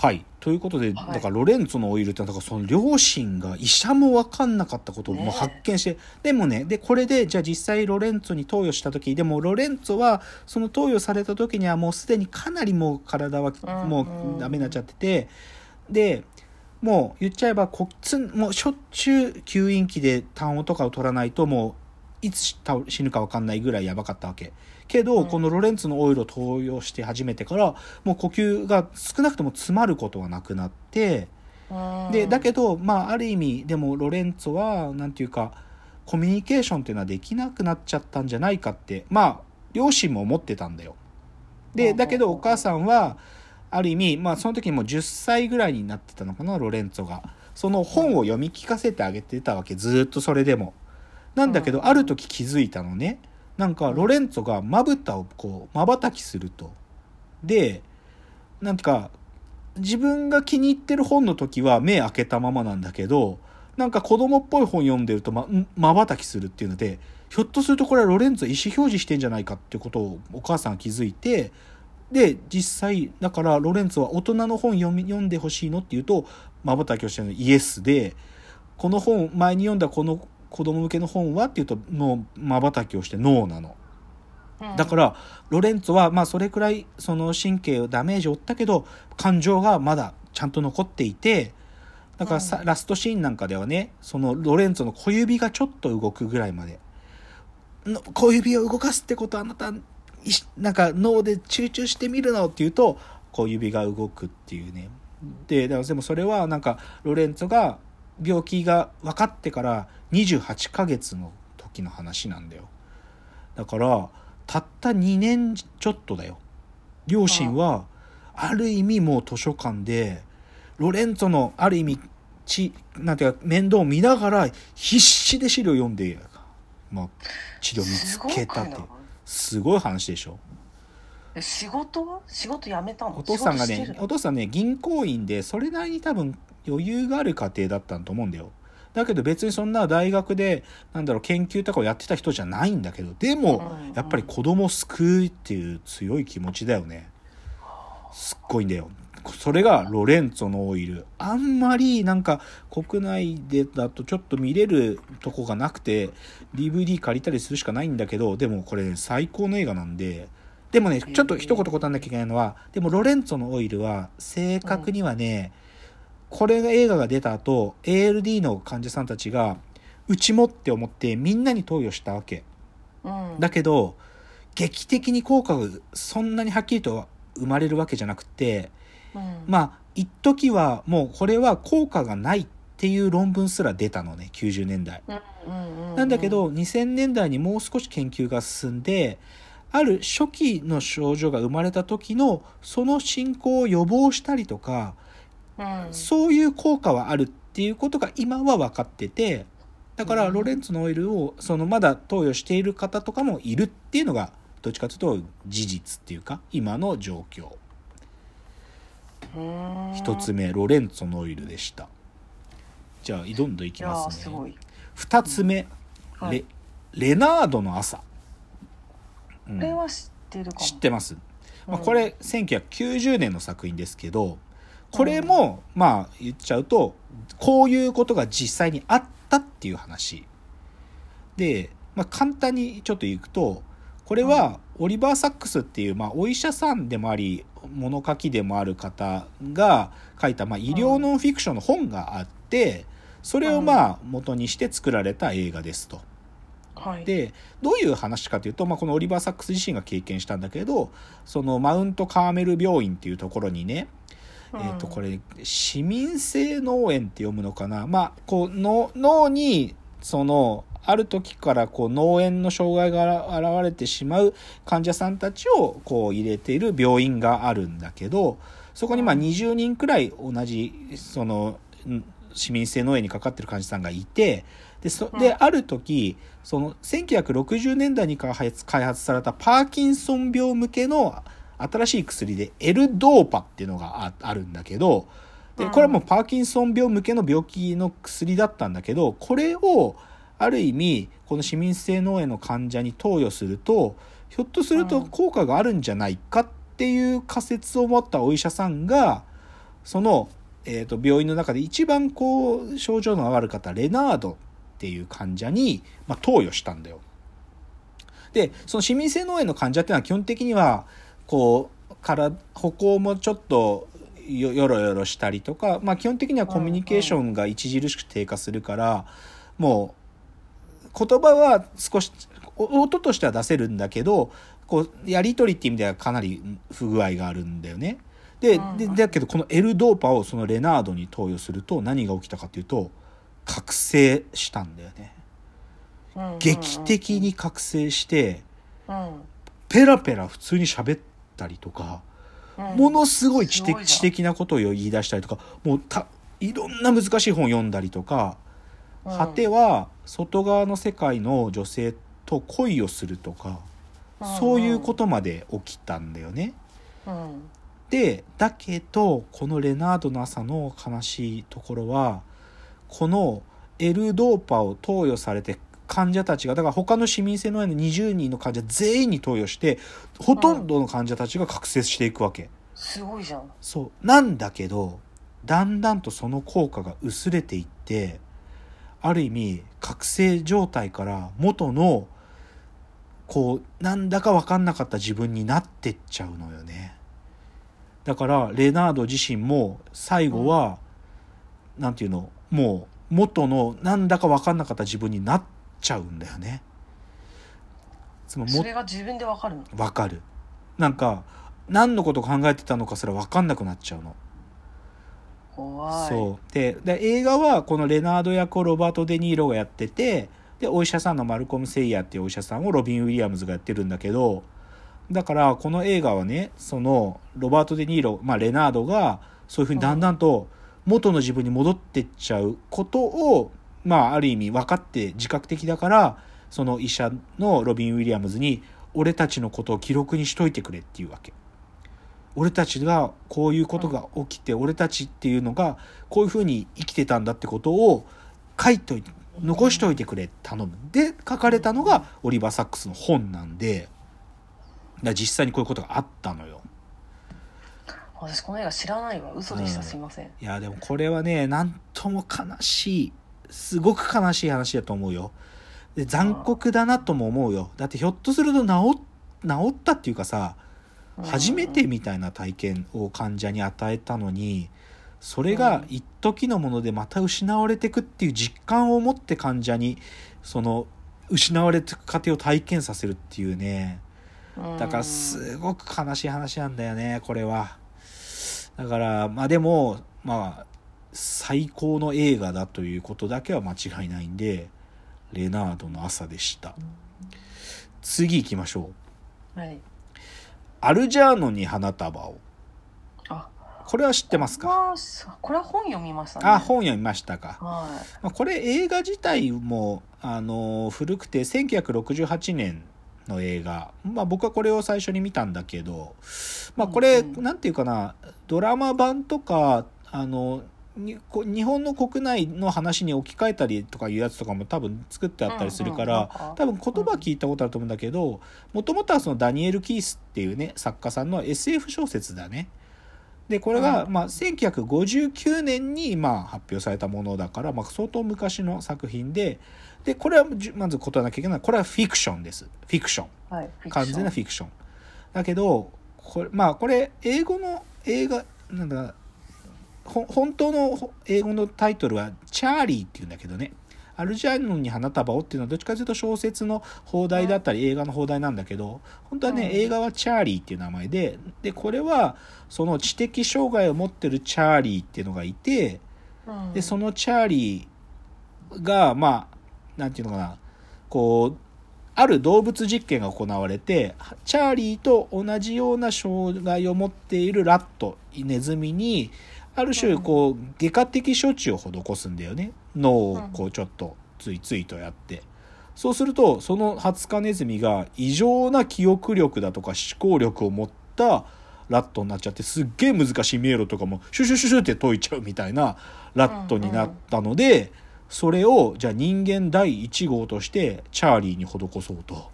はい。ということで、はい。だからロレンツォのオイルってだからその両親が医者も分かんなかったことをもうね発見して、でもねでこれでじゃあ実際ロレンツォに投与した時でもロレンツォはその投与された時にはもうすでにかなりもう体はうんもうダメになっちゃってて、でもう言っちゃえばこつんもうしょっちゅう吸引器で痰をとかを取らないともういつ倒死ぬか分かんないぐらいやばかったわけけど、うんこのロレンツのオイルを投与して始めてからもう呼吸が少なくとも詰まることはなくなってでだけどどまあある意味でもロレンツォはなんていうかコミュニケーションっていうのはできなくなっちゃったんじゃないかってまあ両親も思ってたんだよ。でだけどお母さんはある意味まあその時にもう10歳ぐらいになってたのかなロレンツォが。その本を読み聞かせてあげてたわけずっとそれでも。なんだけど、うん。ある時気づいたのね。なんかロレンツォがまぶたをこうまばたきすると。でなんか自分が気に入ってる本の時は目開けたままなんだけどなんか子供っぽい本読んでるとままばたきするっていうのでひょっとするとこれはロレンツォ意思表示してんじゃないかってことをお母さんが気づいてで実際だからロレンツォは大人の本読み読んでほしいのって言うとまばたきをしてるの。イエスでこの本前に読んだこの子供向けの本はっていうとのまばたきをしてノーなの。だからロレンツォはまあそれくらいその神経をダメージを負ったけど感情がまだちゃんと残っていてだからさ、うん。ラストシーンなんかではねそのロレンツォの小指がちょっと動くぐらいまで。の小指を動かすってことはあなたなんか脳で集中してみるのって言うと小指が動くっていうね。ででもそれはなんかロレンツォが病気が分かってから28ヶ月の時の話なんだよ。だからたった2年ちょっとだよ。両親はある意味もう図書館でロレンツォのある意味ちなんていうか面倒を見ながら必死で資料読んで、まあ、治療見つけたって。すごい話でしょ。え仕事は？仕事辞めたの？お父さんがねお父さんね銀行員でそれなりに多分余裕がある家庭だったと思うんだよ。だけど別にそんな大学でなんだろう研究とかをやってた人じゃないんだけどでもうん。やっぱり子供を救うっていう強い気持ちだよね。すっごいんだよ。それがロレンツォのオイル。あんまりなんか国内でだとちょっと見れるとこがなくて DVD 借りたりするしかないんだけどでもこれ、ね、最高の映画なんででもねちょっと一言答えなきゃいけないのはでもロレンツォのオイルは正確にはね、これが映画が出た後 ALD の患者さんたちがうちもって思ってみんなに投与したわけ。うん。だけど劇的に効果がそんなにはっきりと生まれるわけじゃなくてうん。まあ一時はもうこれは効果がないっていう論文すら出たのね90年代。なんだけど2000年代にもう少し研究が進んである初期の症状が生まれた時のその進行を予防したりとかうん。そういう効果はあるっていうことが今は分かっててだからうん。ロレンツのオイルをそのまだ投与している方とかもいるっていうのがどっちかというと事実っていうか今の状況。うん。一つ目ロレンツォのオイルでした。じゃあどんどんいきますね。ーすごい。二つ目、はいレレナードの朝、うん。これは知ってるかも。知ってます、まあ、うん。これ1990年の作品ですけどこれもまあ言っちゃうとこういうことが実際にあったっていう話。で、まあ、簡単にちょっと言うとこれはオリバー・サックスっていう、まあ、お医者さんでもあり物書きでもある方が書いた、まあ、医療ノンフィクションの本があってそれをまあ元にして作られた映画ですと。はい。でどういう話かというと、まあ、このオリバー・サックス自身が経験したんだけどそのマウント・カーメル病院っていうところにね、えー、とこれ市民性脳炎って読むのかな、まあ、こうの脳にそのある時からこう脳炎の障害が現れてしまう患者さんたちをこう入れている病院があるんだけどそこにまあうん。20人くらい同じそのん市民性脳炎にかかってる患者さんがいてでそでうん。ある時その1960年代に開発開発されたパーキンソン病向けの新しい薬でエルドーパっていうのがああるんだけどでうんこれはもうパーキンソン病向けの病気の薬だったんだけどこれをある意味この市民性脳炎の患者に投与するとひょっとすると効果があるんじゃないかっていう仮説を持ったお医者さんがその、えー、と病院の中で一番こう症状の悪かったレナードっていう患者に、まあ、投与したんだよ。でその市民性脳炎の患者っていうのは基本的にはこうから歩行もちょっとよよろよろしたりとか、まあ、基本的にはコミュニケーションが著しく低下するから、もう言葉は少しお音としては出せるんだけどこうやり取りっていう意味ではかなり不具合があるんだよね。でだけどこの L ドーパをそのレナードに投与すると何が起きたかっていうと覚醒したんだよね。劇的に覚醒してうんペラペラ普通に喋ったりとか。うんものすごい知的知的なことを言い出したりとかもうたいろんな難しい本を読んだりとか、うん果ては外側の世界の女性と恋をするとか、そういうことまで起きたんだよね。うんでだけどこのレナードの朝の悲しいところはこの L ドーパを投与されて患者たちがだから他の市民性の20人の患者全員に投与してほとんどの患者たちが覚醒していくわけ。すごいじゃん。そう。なんだけどだんだんとその効果が薄れていってある意味覚醒状態から元のこうなんだか分かんなかった自分になってっちゃうのよね。だからレナード自身も最後は、なんていうのもう元のなんだか分かんなかった自分になっちゃうんだよね。それが自分でわかるの？わかる。なんか何のこと考えてたのかすら分かんなくなっちゃうの。怖い。そう。でで映画はこのレナード役をロバート・デ・ニーロがやっててでお医者さんのマルコム・セイヤーっていうお医者さんをロビン・ウィリアムズがやってるんだけどだからこの映画はねそのロバート・デ・ニーロ、まあ、レナードがそういうふうにだんだんと元の自分に戻ってっちゃうことを、まあ、ある意味分かって自覚的だからその医者のロビン・ウィリアムズに俺たちのことを記録にしといてくれっていうわけ。俺たちがこういうことが起きて、俺たちっていうのがこういうふうに生きてたんだってことを書いといて残しといてくれ頼む。で書かれたのがオリバー・サックスの本なんでだ実際にこういうことがあったのよ。私この映画知らないわ。嘘でした、うん。すいません。いやでもこれはねなんとも悲しいすごく悲しい話だと思うよ。で残酷だなとも思うよ。だってひょっとすると治治ったっていうかさ初めてみたいな体験を患者に与えたのにそれが一時のものでまた失われていくっていう実感を持って患者にその失われていく過程を体験させるっていうね。だからすごく悲しい話なんだよねこれは。だからまあでもまあ最高の映画だということだけは間違いないんでレナードの朝でした。次行きましょう。はい。アルジャーノに花束を。あ。これは知ってますか？これは本読みましたね。あ本読みましたか、はまあ、これ映画自体もあの古くて1968年の映画、まあ、僕はこれを最初に見たんだけど、まあ、これ、うんうん。なんていうかなドラマ版とかあのにこ日本の国内の話に置き換えたりとかいうやつとかも多分作ってあったりするから、多分言葉聞いたことあると思うんだけどもともとはそのダニエル・キースっていうね作家さんの SF 小説だね。でこれが、うん。まあ、1959年に、まあ、発表されたものだから、まあ、相当昔の作品ででこれはまず答えなきゃいけないこれはフィクションです。フィクション。い、はい、完全なフィクション。だけどこれまあこれ英語の映画なんだほ本当のほ英語のタイトルは「チャーリー」っていうんだけどね。アルジャーノンに花束をっていうのはどっちかというと小説の放題だったり映画の放題なんだけど本当はね、うん。映画はチャーリーっていう名前ででこれはその知的障害を持ってるチャーリーっていうのがいてうん。でそのチャーリーがまあなんていうのかなこうある動物実験が行われてチャーリーと同じような障害を持っているラットネズミにある種こう外科的処置を施すんだよね。脳をこうちょっとついついとやって。そうするとそのハツカネズミが異常な記憶力だとか思考力を持ったラットになっちゃってすっげえ難しい迷路とかもシュシュシュシュって解いちゃうみたいなラットになったので、それをじゃあ人間第1号としてチャーリーに施そうと。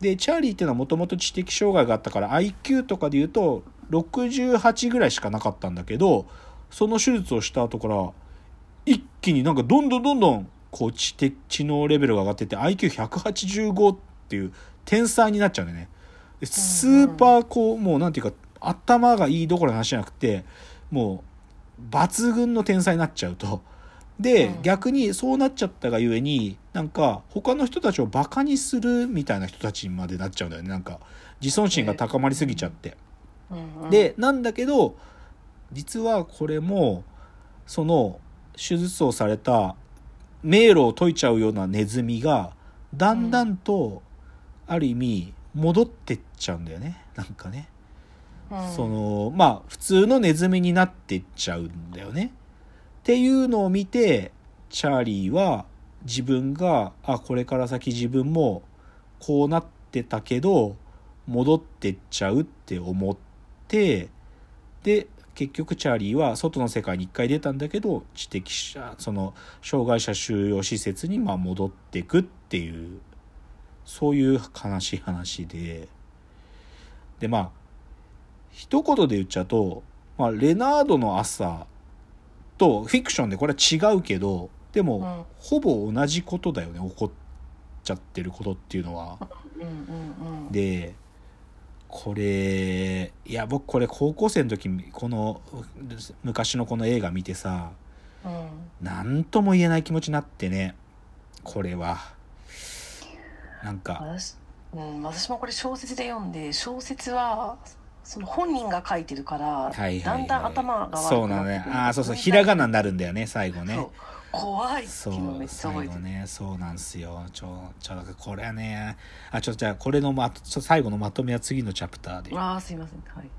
でチャーリーっていうのはもともと知的障害があったから IQ とかで言うと68ぐらいしかなかったんだけどその手術をした後から一気になんかどんどんどんどんこう知的知能レベルが上がってって IQ185 っていう天才になっちゃうんだよね。でスーパーこうもうなんていうか頭がいいどころの話じゃなくてもう抜群の天才になっちゃうと。で、うん。逆にそうなっちゃったがゆえになんか他の人たちをバカにするみたいな人たちにまでなっちゃうんだよね。なんか自尊心が高まりすぎちゃって。うんうん、でなんだけど実はこれもその手術をされた迷路を解いちゃうようなネズミがだんだんとある意味戻ってっちゃうんだよね。なんかね、うん、そのまあ普通のネズミになってっちゃうんだよね。っていうのを見てチャーリーは自分があこれから先自分もこうなってたけど戻ってっちゃうって思ってで結局チャーリーは外の世界に一回出たんだけど知的者その障害者収容施設にまあ戻ってくっていうそういう悲しい話で。でまあ一言で言っちゃうと、まあ、レナードの朝とフィクションでこれは違うけどでも、うん。ほぼ同じことだよね起こっちゃってることっていうのは。でこれいや僕これ高校生の時この昔のこの映画見てさうん、何とも言えない気持ちになってねこれは。なんか私,、うん、私もこれ小説で読んで小説はその本人が書いてるから、だんだん頭が悪くなってそうなのね。ああそうそうひらがなになるんだよね最後ね怖いってそいうのめうっちゃ覚えてる、最後ね。そうなんすよ。ちょちょこれはねあちょっとじゃあこれのまち最後のまとめは次のチャプターで。ああすいません。はい